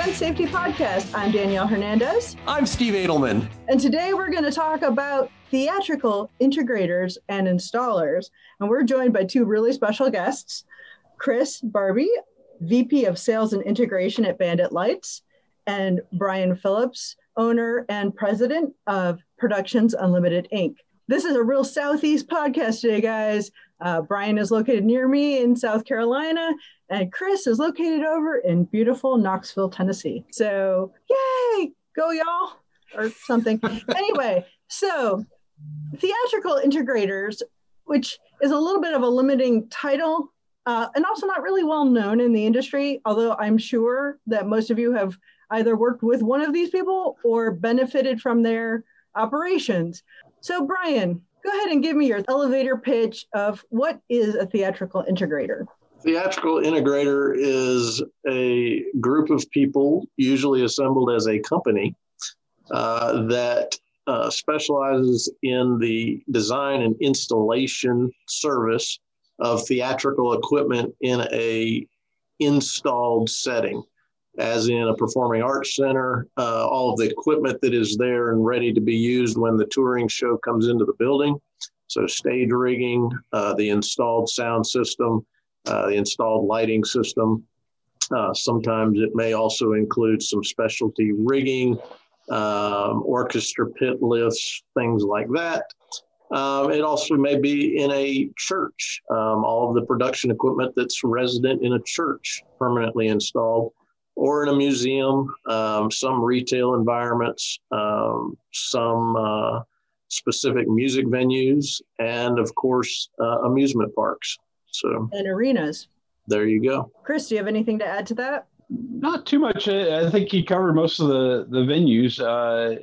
Event Safety Podcast. I'm Danielle Hernandez. I'm Steve Adelman. And today we're going to talk about theatrical integrators and installers. And we're joined by two really special guests Chris Barbee, VP of Sales and Integration at Bandit Lites, and Brian Phillips, owner and president of Productions Unlimited Inc. This is a real Southeast podcast today, guys. Uh, Brian is located near me in South Carolina, and Chris is located over in beautiful Knoxville, Tennessee. So, yay, go y'all, or something. anyway, so theatrical integrators, which is a little bit of a limiting title uh, and also not really well known in the industry, although I'm sure that most of you have either worked with one of these people or benefited from their operations. So, Brian, go ahead and give me your elevator pitch of what is a theatrical integrator. Theatrical integrator is a group of people, usually assembled as a company, uh, that uh, specializes in the design and installation service of theatrical equipment in a installed setting as in a performing arts center, uh, all of the equipment that is there and ready to be used when the touring show comes into the building. So, stage rigging, uh, the installed sound system, uh, the installed lighting system. Uh, sometimes it may also include some specialty rigging, um, orchestra pit lifts, things like that. Um, it also may be in a church, um, all of the production equipment that's resident in a church permanently installed or in a museum, um, some retail environments, um, some uh, specific music venues, and of course, uh, amusement parks. So and arenas. There you go. Chris, do you have anything to add to that? Not too much. I think he covered most of the the venues. Uh,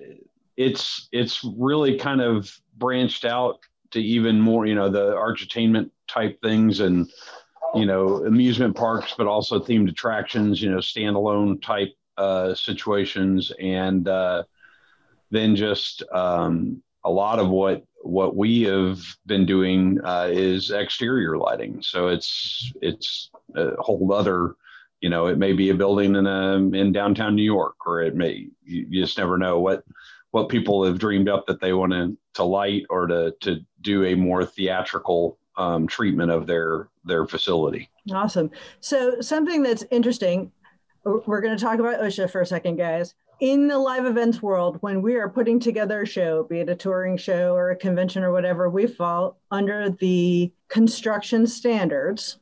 it's it's really kind of branched out to even more, you know, the entertainment type things and you know, amusement parks, but also themed attractions, you know, standalone type uh, situations, and uh, then just um, a lot of what what we have been doing uh, is exterior lighting. So it's it's a whole other, you know, it may be a building in a in downtown New York, or it may you, you just never know what what people have dreamed up that they want to to light or to to do a more theatrical um, treatment of their their facility. Awesome. So something that's interesting. We're going to talk about OSHA for a second, guys. In the live events world, when we are putting together a show, be it a touring show or a convention or whatever, we fall under the construction standards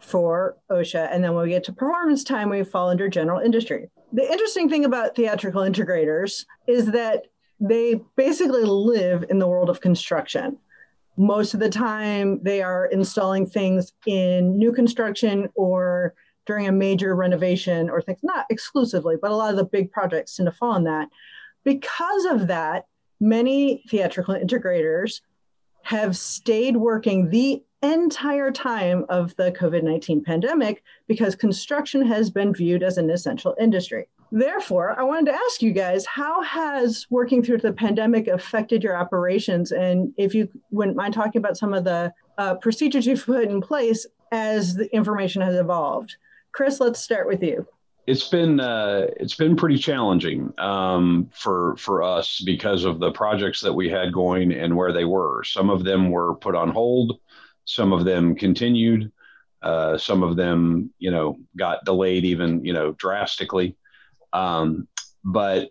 for OSHA. And then when we get to performance time, we fall under general industry. The interesting thing about theatrical integrators is that they basically live in the world of construction most of the time they are installing things in new construction or during a major renovation or things not exclusively but a lot of the big projects tend to fall in that. Because of that many theatrical integrators have stayed working the entire time of the covid-19 pandemic because construction has been viewed as an essential industry Therefore, I wanted to ask you guys how has working through the pandemic affected your operations? And if you wouldn't mind talking about some of the uh, procedures you've put in place as the information has evolved. Chris, let's start with you. It's been uh, it's been pretty challenging um, for for us because of the projects that we had going and where they were. Some of them were put on hold, some of them continued, uh, some of them you know got delayed even you know drastically. Um, but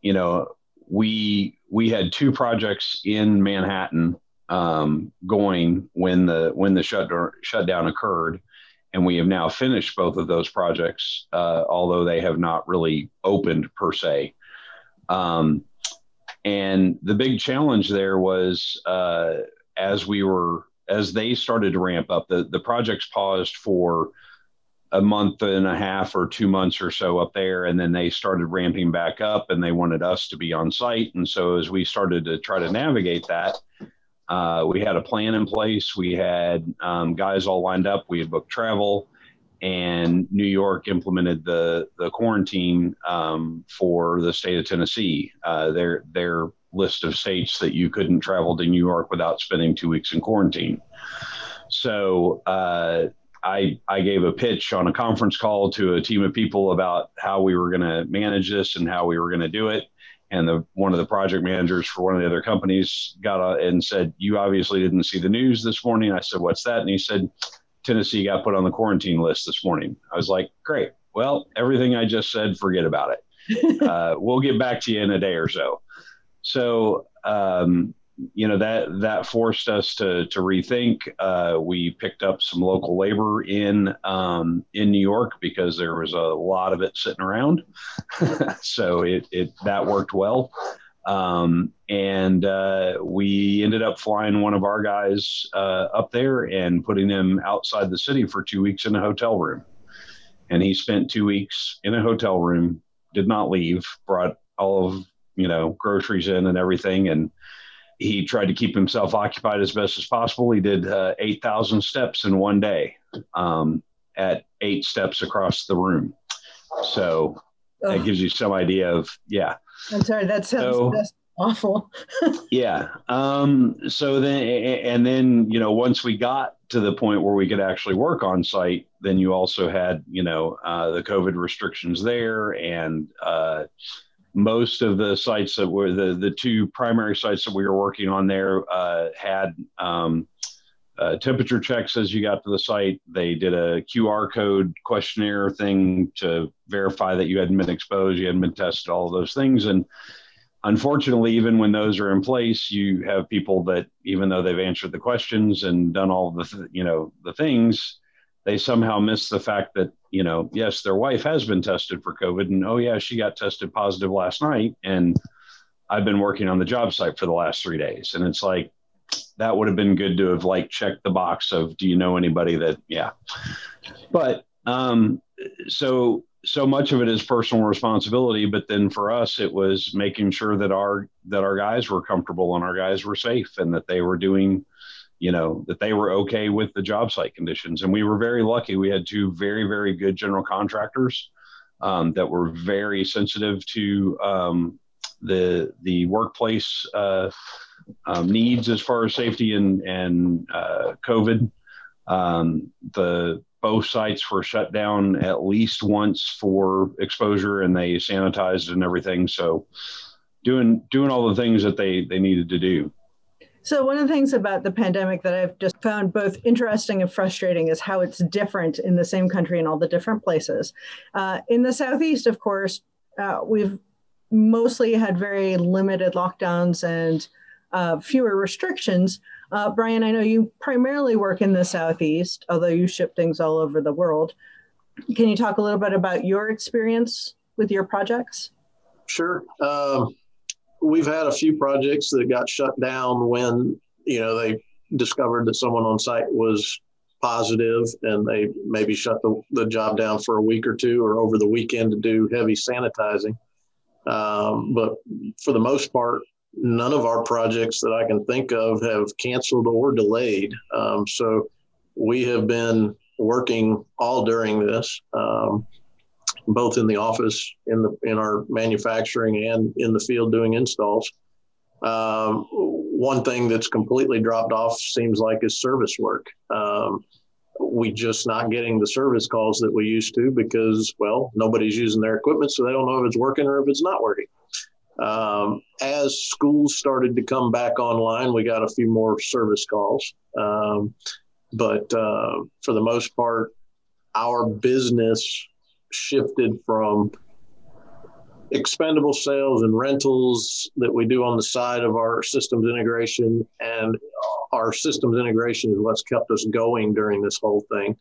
you know, we we had two projects in Manhattan um, going when the when the shutdown shutdown occurred, and we have now finished both of those projects, uh, although they have not really opened per se. Um, and the big challenge there was uh, as we were as they started to ramp up, the the projects paused for a month and a half or two months or so up there and then they started ramping back up and they wanted us to be on site. And so as we started to try to navigate that uh, we had a plan in place. We had um, guys all lined up. We had booked travel and new york implemented the, the quarantine um, for the state of tennessee. Uh, their, their list of states that you couldn't travel to new york without spending two weeks in quarantine. So uh, I I gave a pitch on a conference call to a team of people about how we were going to manage this and how we were going to do it. And the one of the project managers for one of the other companies got a, and said, "You obviously didn't see the news this morning." I said, "What's that?" And he said, "Tennessee got put on the quarantine list this morning." I was like, "Great. Well, everything I just said, forget about it. uh, we'll get back to you in a day or so." So um, you know that that forced us to to rethink. Uh, we picked up some local labor in um, in New York because there was a lot of it sitting around, so it, it that worked well. Um, and uh, we ended up flying one of our guys uh, up there and putting him outside the city for two weeks in a hotel room. And he spent two weeks in a hotel room, did not leave, brought all of you know groceries in and everything, and he tried to keep himself occupied as best as possible. He did uh, 8,000 steps in one day um, at eight steps across the room. So Ugh. that gives you some idea of, yeah. I'm sorry, that sounds so, awful. yeah. Um, so then, and then, you know, once we got to the point where we could actually work on site, then you also had, you know, uh, the COVID restrictions there and, uh, most of the sites that were the the two primary sites that we were working on there uh, had um, uh, temperature checks as you got to the site. They did a QR code questionnaire thing to verify that you hadn't been exposed, you hadn't been tested, all those things. And unfortunately, even when those are in place, you have people that even though they've answered the questions and done all the th- you know the things, they somehow miss the fact that you know, yes, their wife has been tested for COVID, and oh yeah, she got tested positive last night, and I've been working on the job site for the last three days, and it's like that would have been good to have like checked the box of do you know anybody that yeah, but um, so so much of it is personal responsibility, but then for us it was making sure that our that our guys were comfortable and our guys were safe and that they were doing you know that they were okay with the job site conditions and we were very lucky we had two very very good general contractors um, that were very sensitive to um, the the workplace uh, um, needs as far as safety and and uh, COVID. Um, the both sites were shut down at least once for exposure, and they sanitized and everything. So doing doing all the things that they they needed to do. So, one of the things about the pandemic that I've just found both interesting and frustrating is how it's different in the same country in all the different places. Uh, in the Southeast, of course, uh, we've mostly had very limited lockdowns and uh, fewer restrictions. Uh, Brian, I know you primarily work in the Southeast, although you ship things all over the world. Can you talk a little bit about your experience with your projects? Sure. Um, we've had a few projects that got shut down when you know they discovered that someone on site was positive and they maybe shut the, the job down for a week or two or over the weekend to do heavy sanitizing. Um, but for the most part none of our projects that i can think of have canceled or delayed. Um, so we have been working all during this. Um, both in the office, in the in our manufacturing, and in the field doing installs. Um, one thing that's completely dropped off seems like is service work. Um, we just not getting the service calls that we used to because well nobody's using their equipment so they don't know if it's working or if it's not working um, as schools started to come back online we got a few more service calls um, but uh, for the most part our business shifted from expendable sales and rentals that we do on the side of our systems integration and our systems integration is what's kept us going during this whole thing.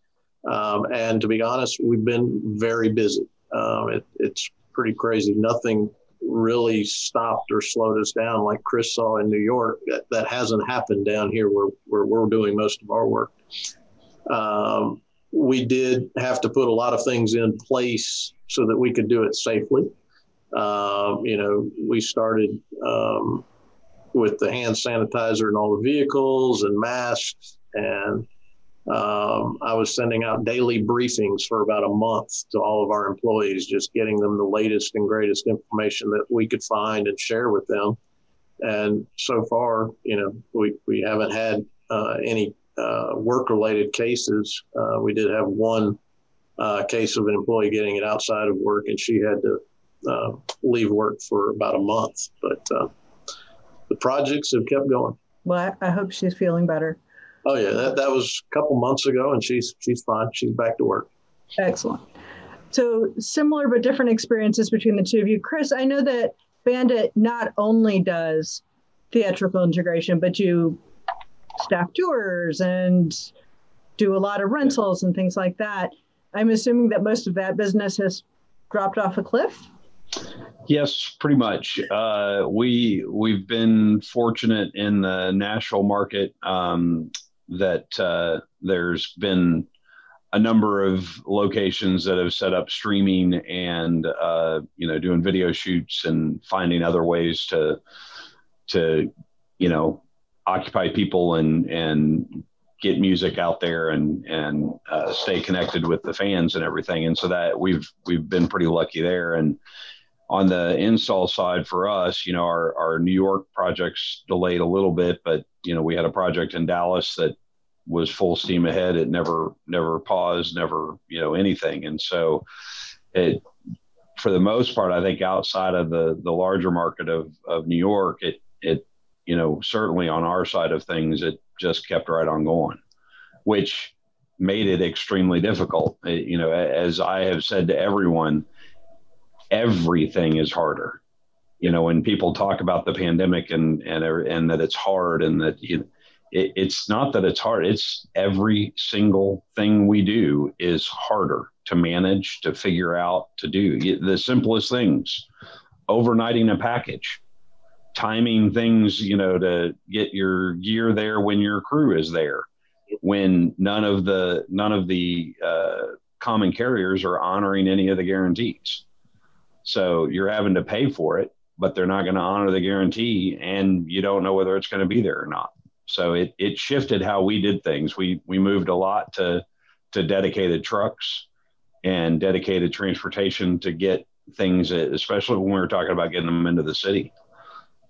Um, and to be honest we've been very busy. Um, it, it's pretty crazy. Nothing really stopped or slowed us down like chris saw in new york. That, that hasn't happened down here where, where we're doing most of our work. Um, we did have to put a lot of things in place so that we could do it safely. Um, you know, we started um, with the hand sanitizer in all the vehicles and masks, and um, I was sending out daily briefings for about a month to all of our employees, just getting them the latest and greatest information that we could find and share with them. And so far, you know, we, we haven't had uh, any uh, work related cases. Uh, we did have one uh, case of an employee getting it outside of work, and she had to uh, leave work for about a month. But uh, the projects have kept going. Well, I, I hope she's feeling better. Oh yeah, that, that was a couple months ago, and she's she's fine. She's back to work. Excellent. So similar but different experiences between the two of you. Chris, I know that Bandit not only does theatrical integration, but you staff tours and do a lot of rentals and things like that. I'm assuming that most of that business has dropped off a cliff. Yes, pretty much. Uh, we we've been fortunate in the Nashville market um, that uh, there's been a number of locations that have set up streaming and uh, you know doing video shoots and finding other ways to to you know occupy people and and get music out there and and uh, stay connected with the fans and everything and so that we've we've been pretty lucky there and on the install side for us you know our our New York projects delayed a little bit but you know we had a project in Dallas that was full steam ahead. It never never paused, never you know anything. And so it for the most part, I think outside of the the larger market of of New York, it it you know certainly on our side of things, it just kept right on going, which made it extremely difficult. It, you know, as I have said to everyone, everything is harder. You know, when people talk about the pandemic and and er, and that it's hard and that you it, it's not that it's hard it's every single thing we do is harder to manage to figure out to do the simplest things overnighting a package timing things you know to get your gear there when your crew is there when none of the none of the uh, common carriers are honoring any of the guarantees so you're having to pay for it but they're not going to honor the guarantee and you don't know whether it's going to be there or not so it it shifted how we did things. We we moved a lot to to dedicated trucks and dedicated transportation to get things, especially when we were talking about getting them into the city.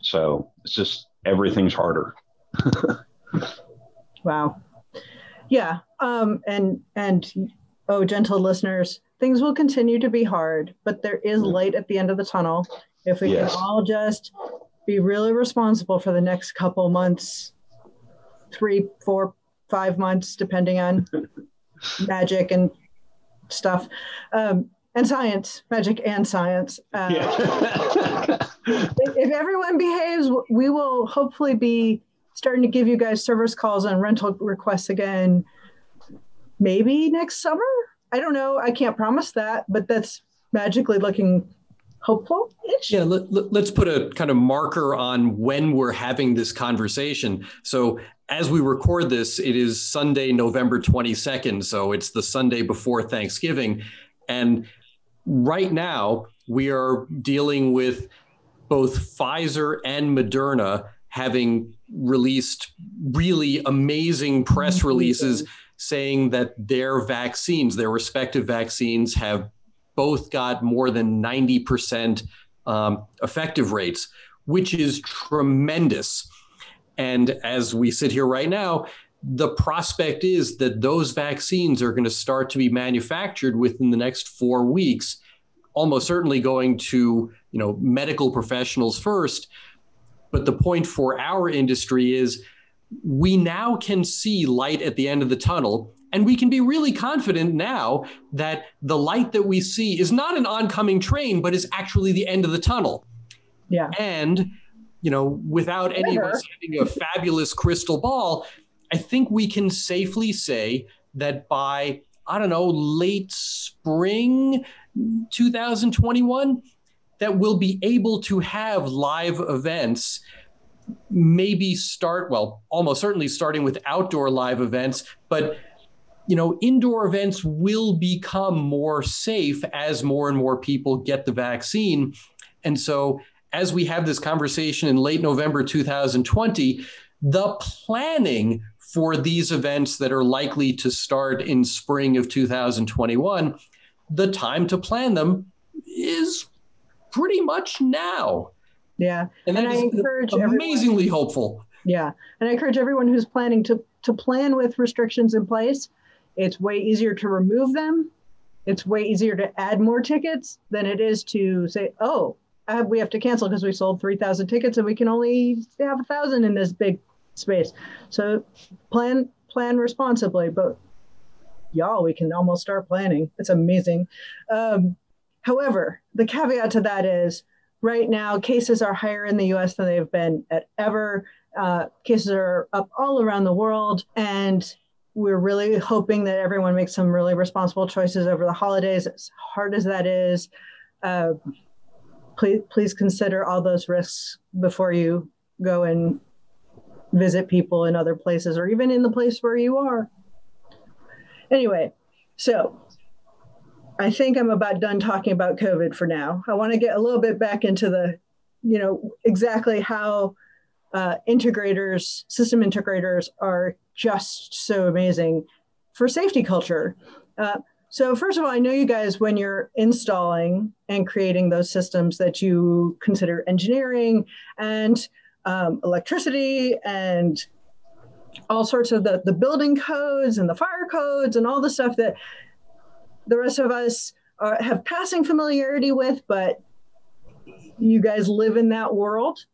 So it's just everything's harder. wow. Yeah. Um, and and oh, gentle listeners, things will continue to be hard, but there is mm-hmm. light at the end of the tunnel. If we yes. can all just be really responsible for the next couple months three, four, five months, depending on magic and stuff. Um, and science, magic and science. Uh, yeah. if, if everyone behaves, we will hopefully be starting to give you guys service calls and rental requests again, maybe next summer. I don't know. I can't promise that, but that's magically looking hopeful Yeah, let, us let, put a kind of marker on when we're having this conversation. So, as we record this, it is Sunday, November 22nd. So, it's the Sunday before Thanksgiving. And right now, we are dealing with both Pfizer and Moderna having released really amazing press releases saying that their vaccines, their respective vaccines, have both got more than 90% um, effective rates, which is tremendous. And as we sit here right now, the prospect is that those vaccines are going to start to be manufactured within the next four weeks, almost certainly going to you know medical professionals first. But the point for our industry is we now can see light at the end of the tunnel and we can be really confident now that the light that we see is not an oncoming train, but is actually the end of the tunnel. Yeah. And, you know, without any of us having a fabulous crystal ball, I think we can safely say that by, I don't know, late spring 2021, that we'll be able to have live events maybe start well almost certainly starting with outdoor live events but you know, indoor events will become more safe as more and more people get the vaccine. And so, as we have this conversation in late November 2020, the planning for these events that are likely to start in spring of 2021, the time to plan them is pretty much now. Yeah. And, and I encourage amazingly everyone, hopeful. Yeah. And I encourage everyone who's planning to to plan with restrictions in place. It's way easier to remove them. It's way easier to add more tickets than it is to say, oh, uh, we have to cancel because we sold 3,000 tickets and we can only have a thousand in this big space. So plan plan responsibly, but y'all, we can almost start planning. It's amazing. Um, however, the caveat to that is right now cases are higher in the US than they've been at ever. Uh, cases are up all around the world. And we're really hoping that everyone makes some really responsible choices over the holidays, as hard as that is. Uh, please, please consider all those risks before you go and visit people in other places or even in the place where you are. Anyway, so I think I'm about done talking about COVID for now. I want to get a little bit back into the, you know, exactly how uh, integrators, system integrators are just so amazing for safety culture. Uh, so first of all, I know you guys when you're installing and creating those systems that you consider engineering and um, electricity and all sorts of the, the building codes and the fire codes and all the stuff that the rest of us are, have passing familiarity with, but you guys live in that world.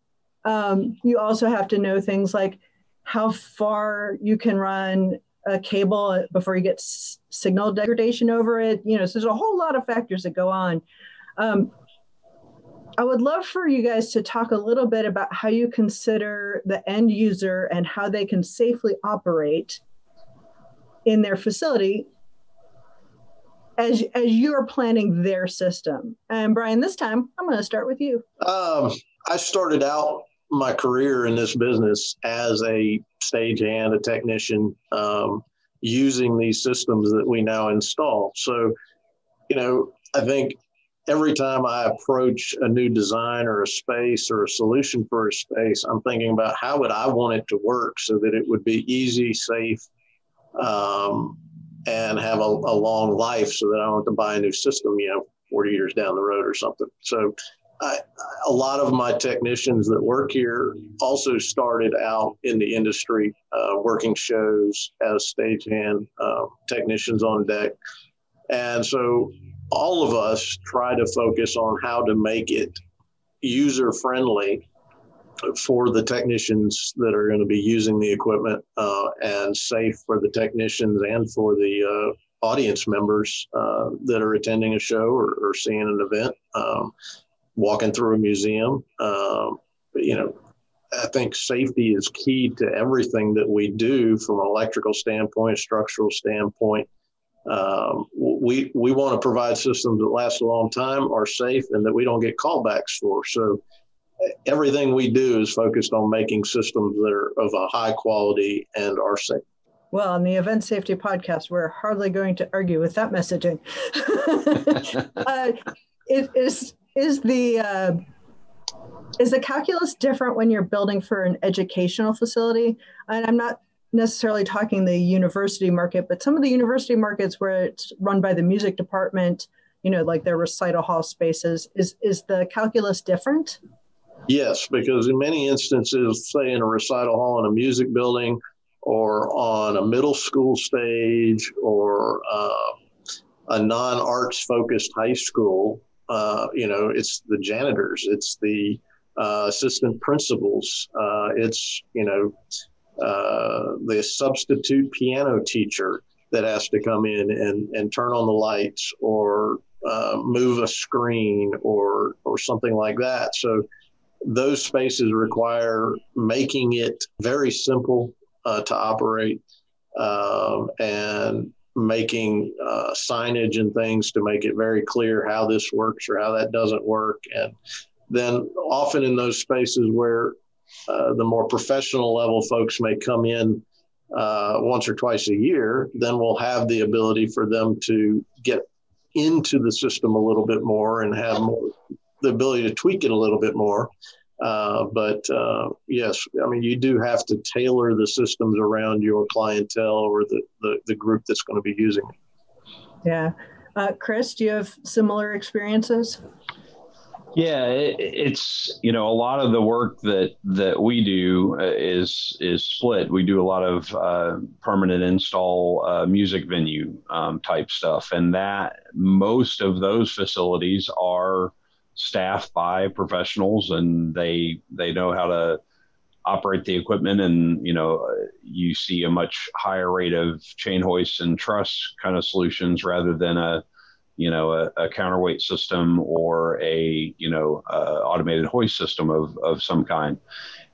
Um, you also have to know things like how far you can run a cable before you get s- signal degradation over it. You know, so there's a whole lot of factors that go on. Um, I would love for you guys to talk a little bit about how you consider the end user and how they can safely operate in their facility as as you're planning their system. And Brian, this time I'm going to start with you. Um, I started out my career in this business as a stagehand, a technician, um, using these systems that we now install. So, you know, I think every time I approach a new design or a space or a solution for a space, I'm thinking about how would I want it to work so that it would be easy, safe, um, and have a, a, long life so that I don't have to buy a new system, you know, 40 years down the road or something. So I, a lot of my technicians that work here also started out in the industry, uh, working shows as stagehand uh, technicians on deck. And so all of us try to focus on how to make it user friendly for the technicians that are going to be using the equipment uh, and safe for the technicians and for the uh, audience members uh, that are attending a show or, or seeing an event, um, walking through a museum. Um, you know, I think safety is key to everything that we do from an electrical standpoint, structural standpoint. Um, we we want to provide systems that last a long time, are safe, and that we don't get callbacks for. So everything we do is focused on making systems that are of a high quality and are safe. Well, on the Event Safety Podcast, we're hardly going to argue with that messaging. uh, it is is the uh, is the calculus different when you're building for an educational facility? And I'm not necessarily talking the university market, but some of the university markets where it's run by the music department, you know, like their recital hall spaces, is is the calculus different? Yes, because in many instances, say in a recital hall in a music building or on a middle school stage or uh, a non arts focused high school, uh, you know, it's the janitors, it's the uh, assistant principals, uh, it's, you know, uh, the substitute piano teacher that has to come in and, and turn on the lights or uh, move a screen or or something like that. So those spaces require making it very simple uh, to operate um, and making uh, signage and things to make it very clear how this works or how that doesn't work. And then often in those spaces where uh, the more professional level folks may come in uh, once or twice a year, then we'll have the ability for them to get into the system a little bit more and have more the ability to tweak it a little bit more. Uh, but uh, yes, I mean, you do have to tailor the systems around your clientele or the, the, the group that's going to be using it. Yeah. Uh, Chris, do you have similar experiences? Yeah, it, it's you know a lot of the work that that we do uh, is is split. We do a lot of uh, permanent install uh, music venue um, type stuff, and that most of those facilities are staffed by professionals, and they they know how to operate the equipment and you know you see a much higher rate of chain hoists and truss kind of solutions rather than a you know, a, a counterweight system or a, you know, uh, automated hoist system of, of some kind.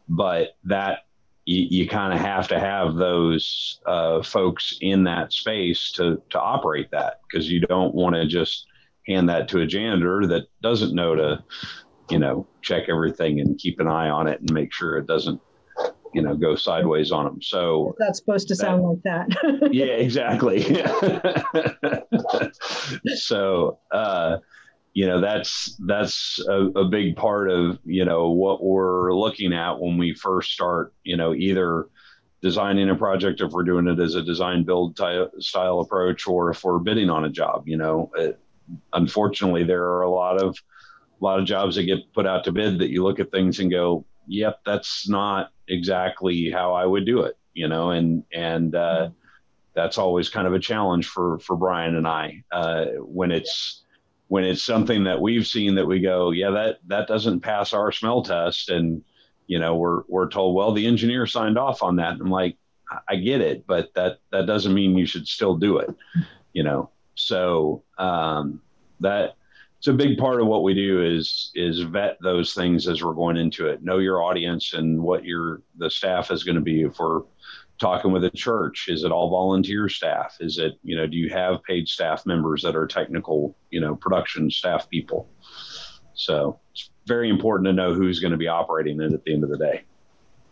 But that you, you kind of have to have those uh, folks in that space to, to operate that because you don't want to just hand that to a janitor that doesn't know to, you know, check everything and keep an eye on it and make sure it doesn't you know go sideways on them so that's supposed to sound like that. Yeah exactly. So uh you know that's that's a, a, big part of you know what we're looking at when we first start you know either designing a project if we're doing it as a design build ty- style approach or if we're bidding on a job you know. It, unfortunately there are a lot of a lot of jobs that get put out to bid that you look at things and go yep that's not exactly how I would do it, you know, and and uh, mm-hmm. that's always kind of a challenge for for Brian and I uh, when it's when it's something that we've seen that we go, yeah, that that doesn't pass our smell test, and you know, we're we're told, well, the engineer signed off on that. And I'm like, I get it, but that that doesn't mean you should still do it, you know. So um, that it's a big part of what we do is is vet those things as we're going into it. Know your audience and what your the staff is going to be if we're talking with a church. Is it all volunteer staff? Is it you know do you have paid staff members that are technical you know production staff people? So it's very important to know who's going to be operating it at the end of the day.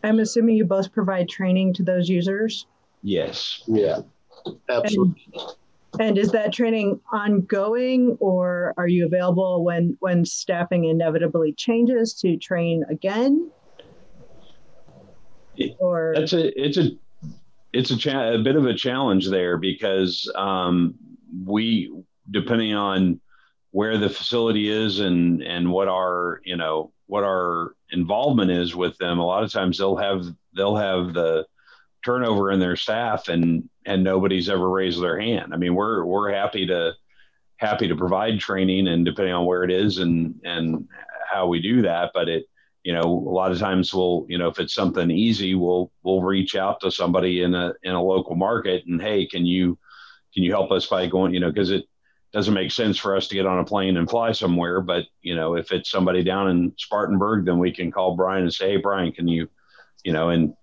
I'm assuming you both provide training to those users? Yes. Yeah. Absolutely. And and is that training ongoing or are you available when when staffing inevitably changes to train again? Or that's a it's a it's a, cha- a bit of a challenge there because um, we depending on where the facility is and and what our you know what our involvement is with them a lot of times they'll have they'll have the turnover in their staff and and nobody's ever raised their hand. I mean, we're we're happy to happy to provide training and depending on where it is and and how we do that, but it you know a lot of times we'll you know if it's something easy we'll we'll reach out to somebody in a in a local market and hey can you can you help us by going you know because it doesn't make sense for us to get on a plane and fly somewhere but you know if it's somebody down in spartanburg then we can call brian and say hey brian can you you know and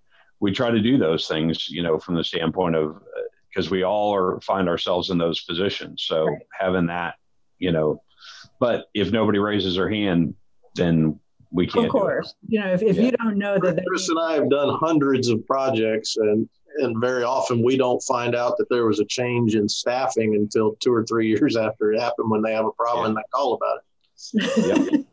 we try to do those things, you know, from the standpoint of because uh, we all are find ourselves in those positions. So right. having that, you know, but if nobody raises their hand, then we can't. Of course, you know, if, if yeah. you don't know that Chris and I have done hundreds of projects, and and very often we don't find out that there was a change in staffing until two or three years after it happened when they have a problem yeah. and they call about it. Yep.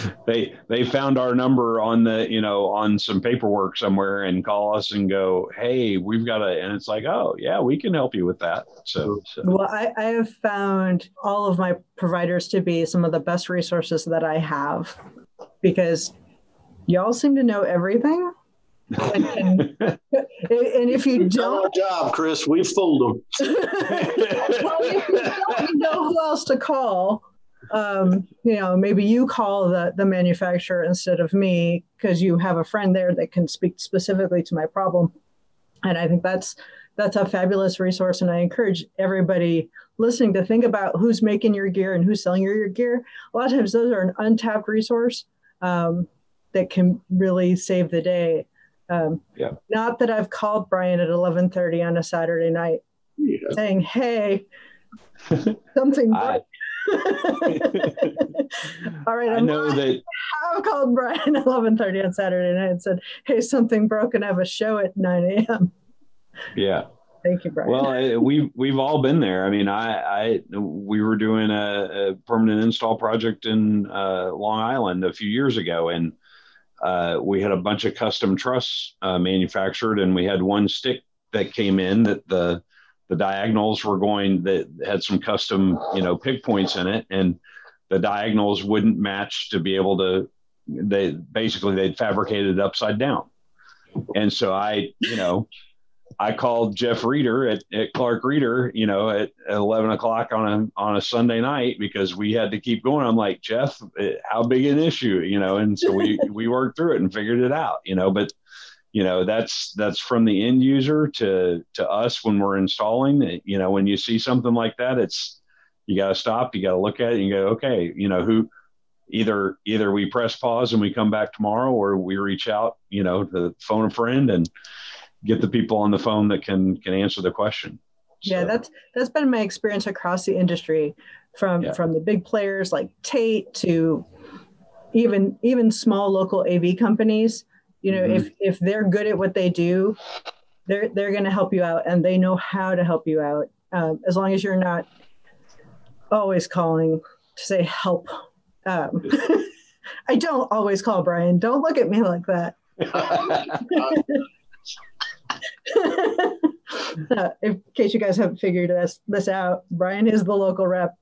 they they found our number on the you know on some paperwork somewhere and call us and go hey we've got a and it's like oh yeah we can help you with that. So, so. well I, I have found all of my providers to be some of the best resources that i have because y'all seem to know everything. And, and, if you don't, our job, Chris, we fooled them. well, if you don't know who else to call, um, you know, maybe you call the, the manufacturer instead of me because you have a friend there that can speak specifically to my problem. And I think that's that's a fabulous resource. And I encourage everybody listening to think about who's making your gear and who's selling your, your gear. A lot of times those are an untapped resource um, that can really save the day. Um, yeah. Not that I've called Brian at 11:30 on a Saturday night yeah. saying, "Hey, something." I, All right, I know that I've called Brian at 11:30 on Saturday night and said, "Hey, something broken. I have a show at 9 a.m." Yeah. Thank you, Brian. Well, we've we've all been there. I mean, I, I we were doing a, a permanent install project in uh, Long Island a few years ago, and uh, we had a bunch of custom truss uh, manufactured, and we had one stick that came in that the the diagonals were going that had some custom, you know, pig points in it. And the diagonals wouldn't match to be able to they basically they'd fabricated it upside down and so i you know I called Jeff Reeder at, at Clark Reeder, you know, at, at 11 o'clock on a, on a Sunday night because we had to keep going. I'm like, Jeff, eh, how big an issue, you know? And so we, we worked through it and figured it out, you know, but you know, that's, that's from the end user to, to us when we're installing, you know, when you see something like that, it's, you got to stop, you got to look at it and go, okay, you know, who, either, either we press pause and we come back tomorrow or we reach out, you know, to phone a friend and, get the people on the phone that can can answer the question. So. Yeah, that's that's been my experience across the industry, from yeah. from the big players like Tait to even even small local AV companies. You know, mm-hmm. if if they're good at what they do, they're they're going to help you out, and they know how to help you out. Um, as long as you're not always calling to say help. Um, I don't always call Brian. Don't look at me like that. uh, in case you guys haven't figured this this out, Brian is the local rep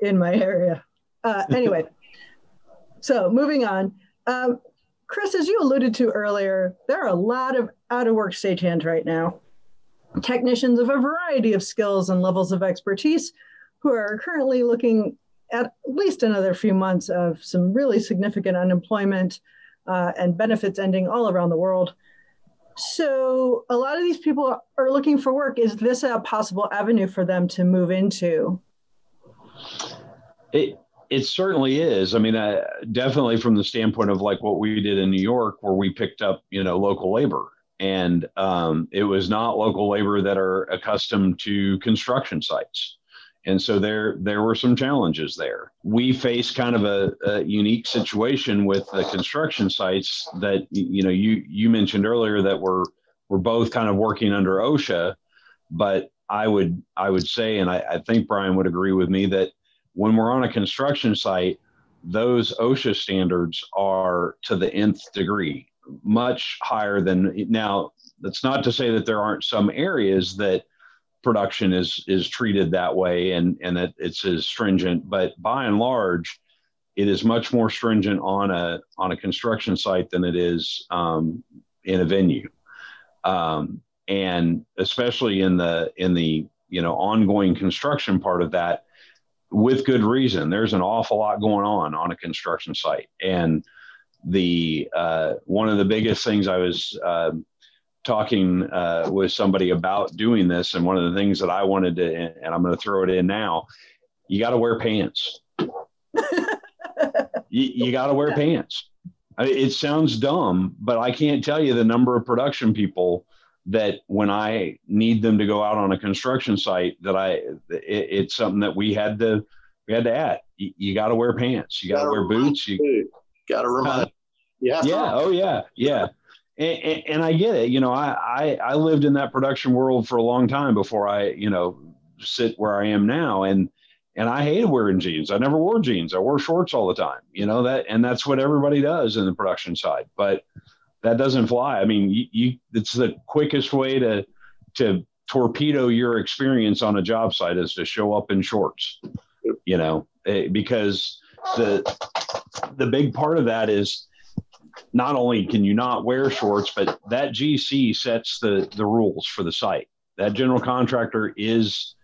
in my area. Uh, anyway, so moving on. Um, Chris, as you alluded to earlier, there are a lot of out of work stagehands right now. Technicians of a variety of skills and levels of expertise who are currently looking at least another few months of some really significant unemployment uh, and benefits ending all around the world. So a lot of these people are looking for work. Is this a possible avenue for them to move into? It it certainly is. I mean, definitely from the standpoint of like what we did in New York, where we picked up you know local labor, and um, it was not local labor that are accustomed to construction sites and so there there were some challenges there. We face kind of a, a, unique situation with the construction sites that you know you you mentioned earlier that we're we're both kind of working under OSHA, but I would I would say, and I, I think Brian would agree with me that when we're on a construction site, those OSHA standards are to the nth degree, much higher than now. That's not to say that there aren't some areas that production is is treated that way and and that it's as stringent but by and large it is much more stringent on a on a construction site than it is um, in a venue um, and especially in the in the you know ongoing construction part of that with good reason there's an awful lot going on on a construction site and the uh, one of the biggest things i was uh, talking uh, with somebody about doing this, and one of the things that I wanted to, and I'm going to throw it in now, you got to wear pants. you, you got to wear pants. I it sounds dumb, but I can't tell you the number of production people that when I need them to go out on a construction site, that I it, it's something that we had to we had to add. You, you got to wear pants. You got to wear boots. You got to remind. Uh, yeah. Yeah. Oh yeah. Yeah and, and, I get it. You know, I, I, I lived in that production world for a long time before I, you know, sit where I am now. And and I hated wearing jeans. I never wore jeans. I wore shorts all the time. You know that, and that's what everybody does in the production side. But that doesn't fly. I mean, you, you it's the quickest way to to torpedo your experience on a job site is to show up in shorts. You know, eh, because the the big part of that is not only can you not wear shorts, but that GC sets the the rules for the site. That general contractor is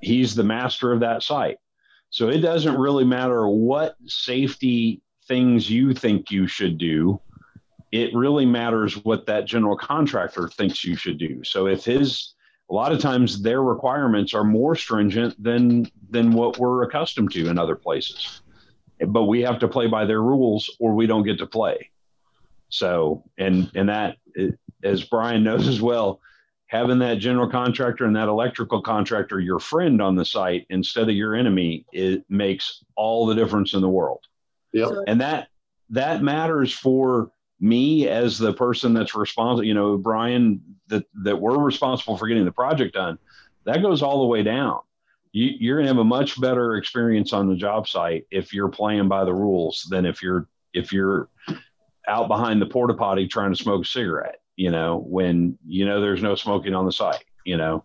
he's the master of that site. So it doesn't really matter what safety things you think you should do. It really matters what that general contractor thinks you should do. So if his a lot of times their requirements are more stringent than than what we're accustomed to in other places but we have to play by their rules or we don't get to play. So, and and that, as Brian knows as well, having that general contractor and that electrical contractor your friend on the site instead of your enemy, it makes all the difference in the world. Yep. And that that matters for me as the person that's responsible. You know, Brian, that that we're responsible for getting the project done. That goes all the way down you, are going to have a much better experience on the job site if you're playing by the rules than if you're if you're out behind the porta potty trying to smoke a cigarette you know when you know there's no smoking on the site you know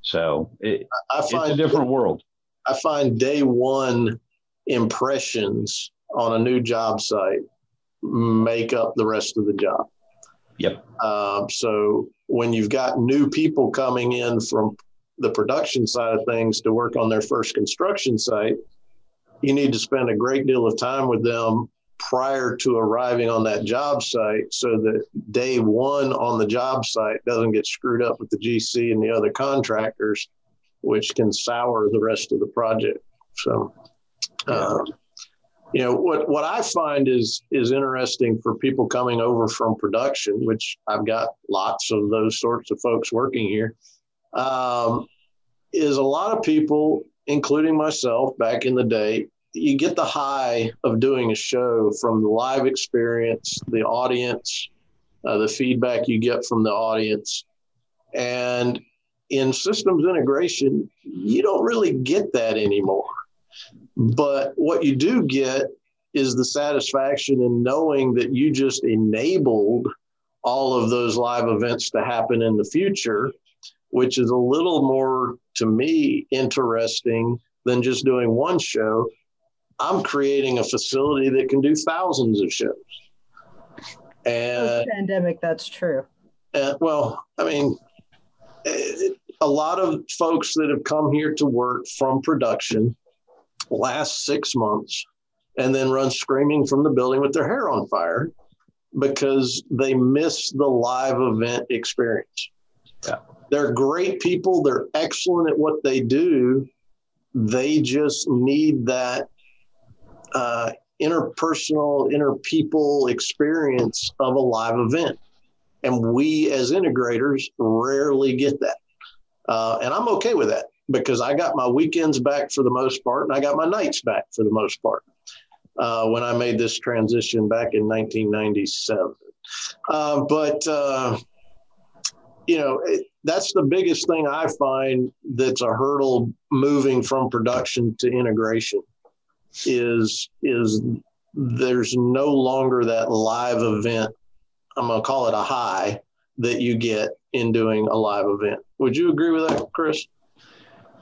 so it, I find, it's a different world i find day one impressions on a new job site make up the rest of the job. Yep. Um, so when you've got new people coming in from the production side of things to work on their first construction site, you need to spend a great deal of time with them prior to arriving on that job site so that day one on the job site doesn't get screwed up with the GC and the other contractors, which can sour the rest of the project. So, um, you know what what I find is is interesting for people coming over from production, which I've got lots of those sorts of folks working here. Um, is a lot of people, including myself, back in the day, you get the high of doing a show from the live experience, the audience, uh, the feedback you get from the audience, and in systems integration, you don't really get that anymore. But what you do get is the satisfaction in knowing that you just enabled all of those live events to happen in the future, which is a little more, to me, interesting than just doing one show. I'm creating a facility that can do thousands of shows. And pandemic, that's true. And, well, I mean, eh, a lot of folks that have come here to work from production last six months and then run screaming from the building with their hair on fire because they miss the live event experience. Yeah. They're great people, they're excellent at what they do. They just need that uh, interpersonal, interpeople experience of a live event. And we as integrators rarely get that. Uh, and I'm okay with that because I got my weekends back for the most part, and I got my nights back for the most part uh, when I made this transition back in 1997. Uh, but uh, you know, it, that's the biggest thing I find that's a hurdle moving from production to integration is is there's no longer that live event. I'm going to call it a high that you get in doing a live event. Would you agree with that, Chris?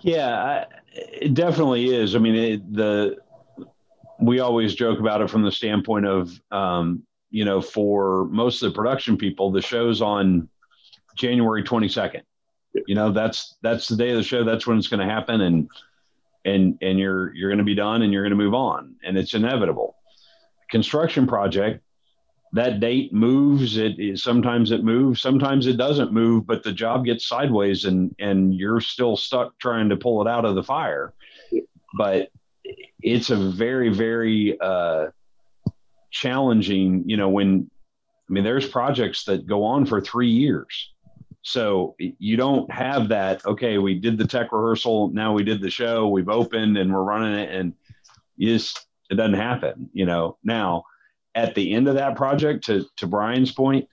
Yeah, I, it definitely is. I mean, it, the we always joke about it from the standpoint of, um, you know, for most of the production people, the show's on January 22nd. You know, that's that's the day of the show. That's when it's going to happen, and and and you're you're going to be done, and you're going to move on, and it's inevitable. Construction project, that date moves it, sometimes it moves sometimes it doesn't move but the job gets sideways and and you're still stuck trying to pull it out of the fire. But it's a very very uh, challenging you know when i mean there's projects that go on for three years. So you don't have that okay we did the tech rehearsal now we did the show we've opened and we're running it and you just it doesn't happen you know. Now at the end of that project, to to Brian's point,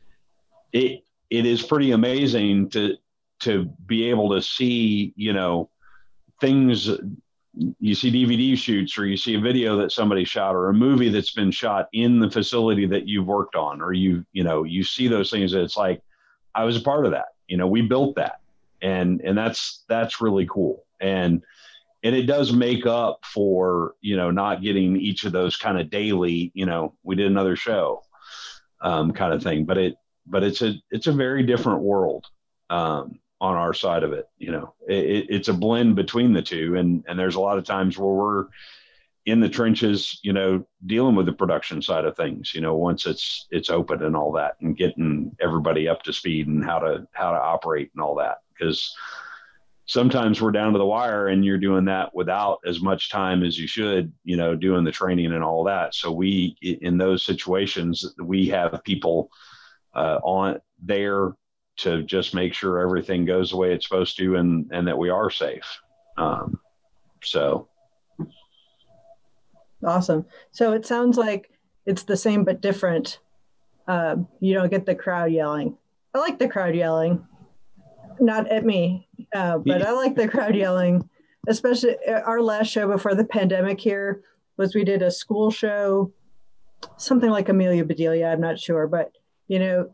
it it is pretty amazing to to be able to see, you know, things you see DVD shoots or you see a video that somebody shot or a movie that's been shot in the facility that you've worked on or you you know you see those things it's like I was a part of that. You know we built that. And and that's that's really cool. And and it does make up for you know not getting each of those kind of daily you know we did another show um, kind of thing. But it but it's a it's a very different world um, on our side of it you know. It, it's a blend between the two. And and there's a lot of times where we're in the trenches you know dealing with the production side of things you know once it's it's open and all that and getting everybody up to speed and how to how to operate and all that. Because sometimes we're down to the wire and you're doing that without as much time as you should you know doing the training and all that. So we in those situations we have people uh, on there to just make sure everything goes the way it's supposed to and and that we are safe. Um, so. Awesome. So it sounds like it's the same but different. Uh, you don't get the crowd yelling. I like the crowd yelling not at me, uh, but I like the crowd yelling. Especially uh, our last show before the pandemic here was we did a school show, something like Amelia Bedelia. I'm not sure, but you know,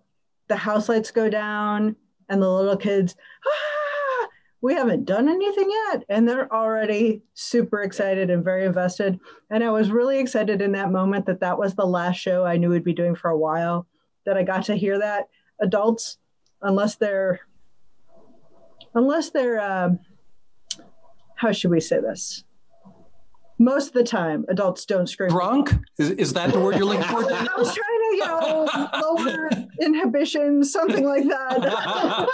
the house lights go down and the little kids, ah, we haven't done anything yet. And they're already super excited and very invested. And I was really excited in that moment that that was the last show I knew we'd be doing for a while, that I got to hear that. Adults, unless they're, unless they're, um, how should we say this? Most of the time, adults don't scream. Drunk? Is, is that the word you're looking for? I was trying to, you know, lower inhibition, something like that.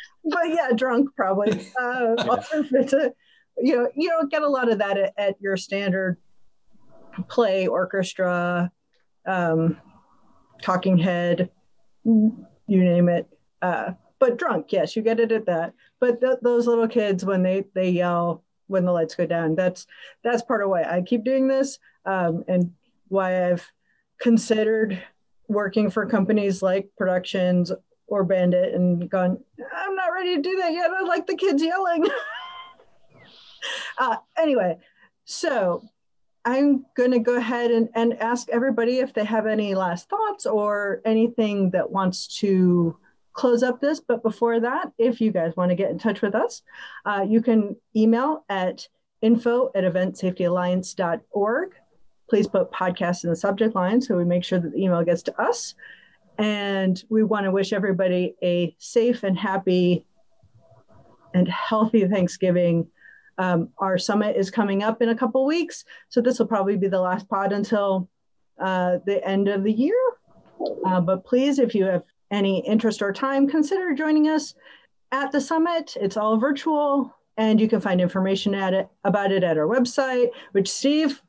but yeah, drunk probably. Uh, yeah. you know, you don't get a lot of that at, at your standard play, orchestra, um, talking head, you name it. Uh, but drunk, yes, you get it at that. But th- those little kids, when they they yell when the lights go down, that's that's part of why I keep doing this, um, and why I've considered working for companies like Productions or Bandit and gone, I'm not ready to do that yet. I like the kids yelling. uh, anyway, so I'm going to go ahead and, and ask everybody if they have any last thoughts or anything that wants to close up this. But before that, if you guys want to get in touch with us, uh, you can email at info at eventsafetyalliance.org. Please put podcast in the subject line so we make sure that the email gets to us. And we want to wish everybody a safe and happy and healthy Thanksgiving. Um, our summit is coming up in a couple weeks. So this will probably be the last pod until uh, the end of the year. Uh, but please, if you have any interest or time, consider joining us at the summit. It's all virtual, and you can find information at it about it at our website, which Steve,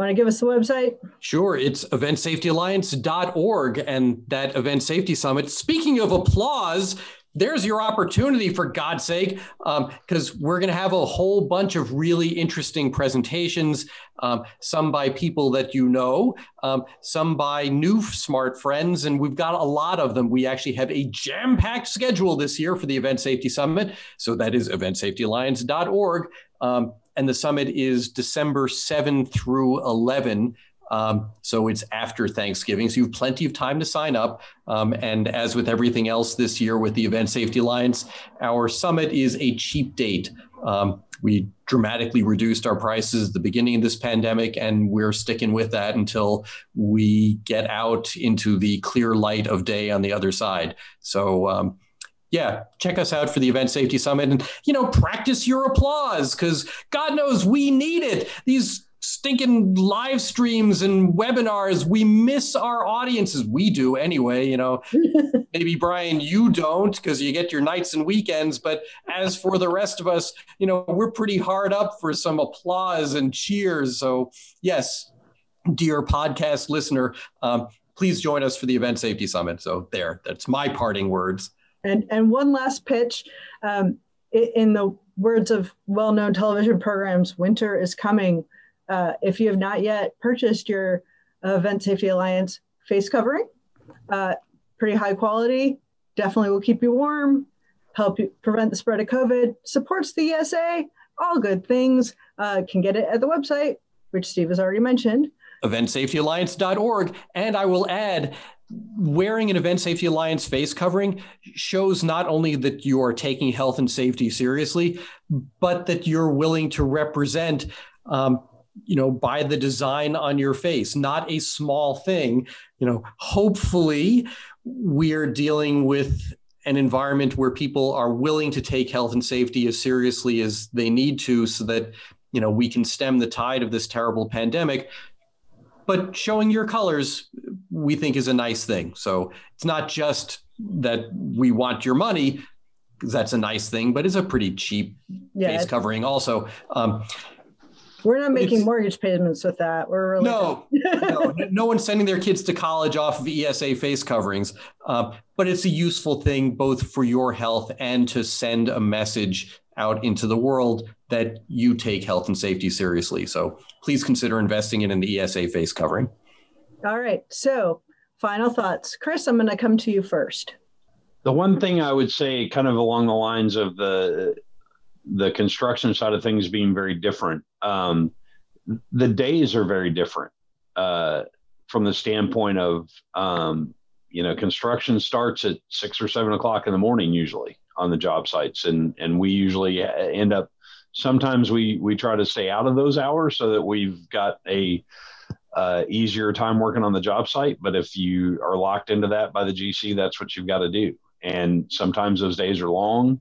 Want to give us the website? Sure. It's eventsafetyalliance.org and that event safety summit. Speaking of applause, there's your opportunity for God's sake, because um, we're going to have a whole bunch of really interesting presentations, um, some by people that you know, um, some by new smart friends, and we've got a lot of them. We actually have a jam packed schedule this year for the Event Safety Summit. So that is eventsafetyalliance.org. Um, and the summit is December 7 through 11. Um, so it's after Thanksgiving. So you have plenty of time to sign up. Um, and as with everything else this year with the Event Safety Alliance, our summit is a cheap date. Um, we dramatically reduced our prices at the beginning of this pandemic, and we're sticking with that until we get out into the clear light of day on the other side. So, um, yeah, check us out for the Event Safety Summit and, you know, practice your applause because God knows we need it. These stinking live streams and webinars, we miss our audiences. We do anyway, you know. Maybe Brian, you don't because you get your nights and weekends. But as for the rest of us, you know, we're pretty hard up for some applause and cheers. So, yes, dear podcast listener, um, please join us for the Event Safety Summit. So, there, that's my parting words. And and one last pitch, um, in the words of well-known television programs, winter is coming. Uh, if you have not yet purchased your uh, Event Safety Alliance face covering, uh, pretty high quality, definitely will keep you warm, help you prevent the spread of COVID, supports the ESA, all good things. Uh, can get it at the website, which Steve has already mentioned. EventSafetyAlliance.org. And I will add wearing an Event Safety Alliance face covering shows not only that you are taking health and safety seriously, but that you're willing to represent, um, you know, by the design on your face, not a small thing. You know, hopefully we're dealing with an environment where people are willing to take health and safety as seriously as they need to so that you know we can stem the tide of this terrible pandemic but showing your colors we think is a nice thing. So it's not just that we want your money because that's a nice thing, but it's a pretty cheap yeah, face covering also. Um, we're not making mortgage payments with that. We're really no, no, no one's sending their kids to college off of ESA face coverings. Uh, but it's a useful thing both for your health and to send a message out into the world that you take health and safety seriously. So please consider investing in an ESA face covering. All right. So, final thoughts. Chris, I'm going to come to you first. The one thing I would say, kind of along the lines of the the construction side of things being very different, um, the days are very different uh, from the standpoint of um, you know construction starts at six or seven o'clock in the morning usually on the job sites, and and we usually end up. Sometimes we we try to stay out of those hours so that we've got a uh, easier time working on the job site. But if you are locked into that by the GC, that's what you've got to do. And sometimes those days are long.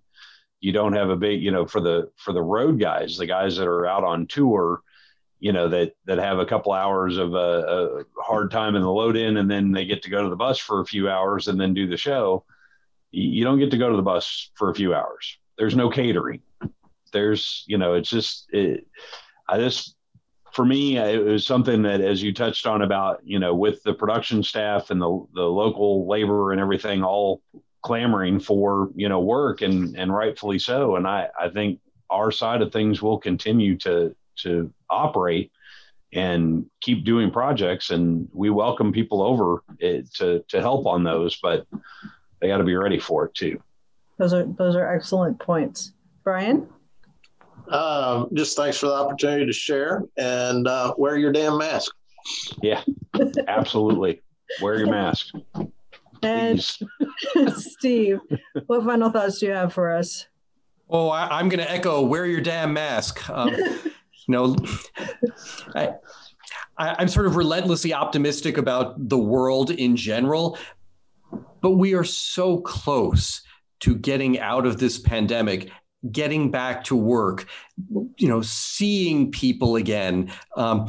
You don't have a big, you know, for the for the road guys, the guys that are out on tour, you know, that that have a couple hours of a, a hard time in the load in, and then they get to go to the bus for a few hours and then do the show. You don't get to go to the bus for a few hours. There's no catering. There's, you know, it's just. It, I just for me, it was something that, as you touched on about, you know, with the production staff and the the local labor and everything, all clamoring for you know work and and rightfully so. And I I think our side of things will continue to to operate and keep doing projects, and we welcome people over it, to to help on those, but they got to be ready for it too. Those are those are excellent points, Brian. Um, just thanks for the opportunity to share and uh, wear your damn mask. Yeah, absolutely. wear your mask. And Steve, what final thoughts do you have for us? Oh, I, am going to echo wear your damn mask. Um, you know, I, I, am sort of relentlessly optimistic about the world in general, but we are so close to getting out of this pandemic getting back to work, you know, seeing people again. Um,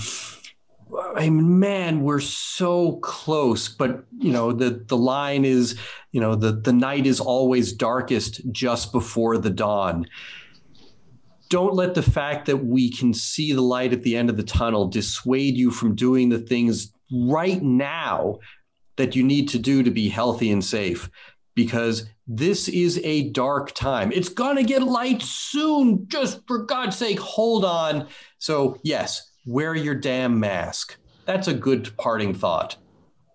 I mean, man, we're so close, but you know, the the line is, you know, the the night is always darkest just before the dawn. Don't let the fact that we can see the light at the end of the tunnel dissuade you from doing the things right now that you need to do to be healthy and safe because this is a dark time. It's going to get light soon. Just for God's sake, hold on. So, yes, wear your damn mask. That's a good parting thought.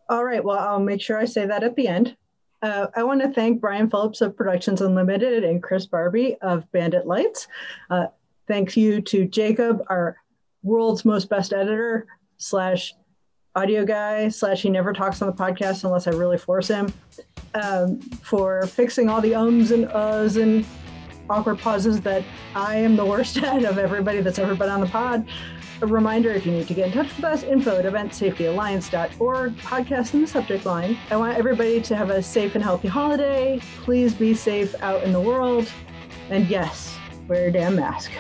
All right. Well, I'll make sure I say that at the end. Uh, I want to thank Brian Phillips of Productions Unlimited and Chris Barbee of Bandit Lites. Uh, thanks you to Jacob, our world's most best editor slash audio guy slash he never talks on the podcast unless I really force him um, for fixing all the ums and uhs and awkward pauses that I am the worst at of everybody that's ever been on the pod. A reminder if you need to get in touch with us, info at eventsafetyalliance.org, podcast in the subject line. I want everybody to have a safe and healthy holiday. Please be safe out in the world. And yes, wear a damn mask.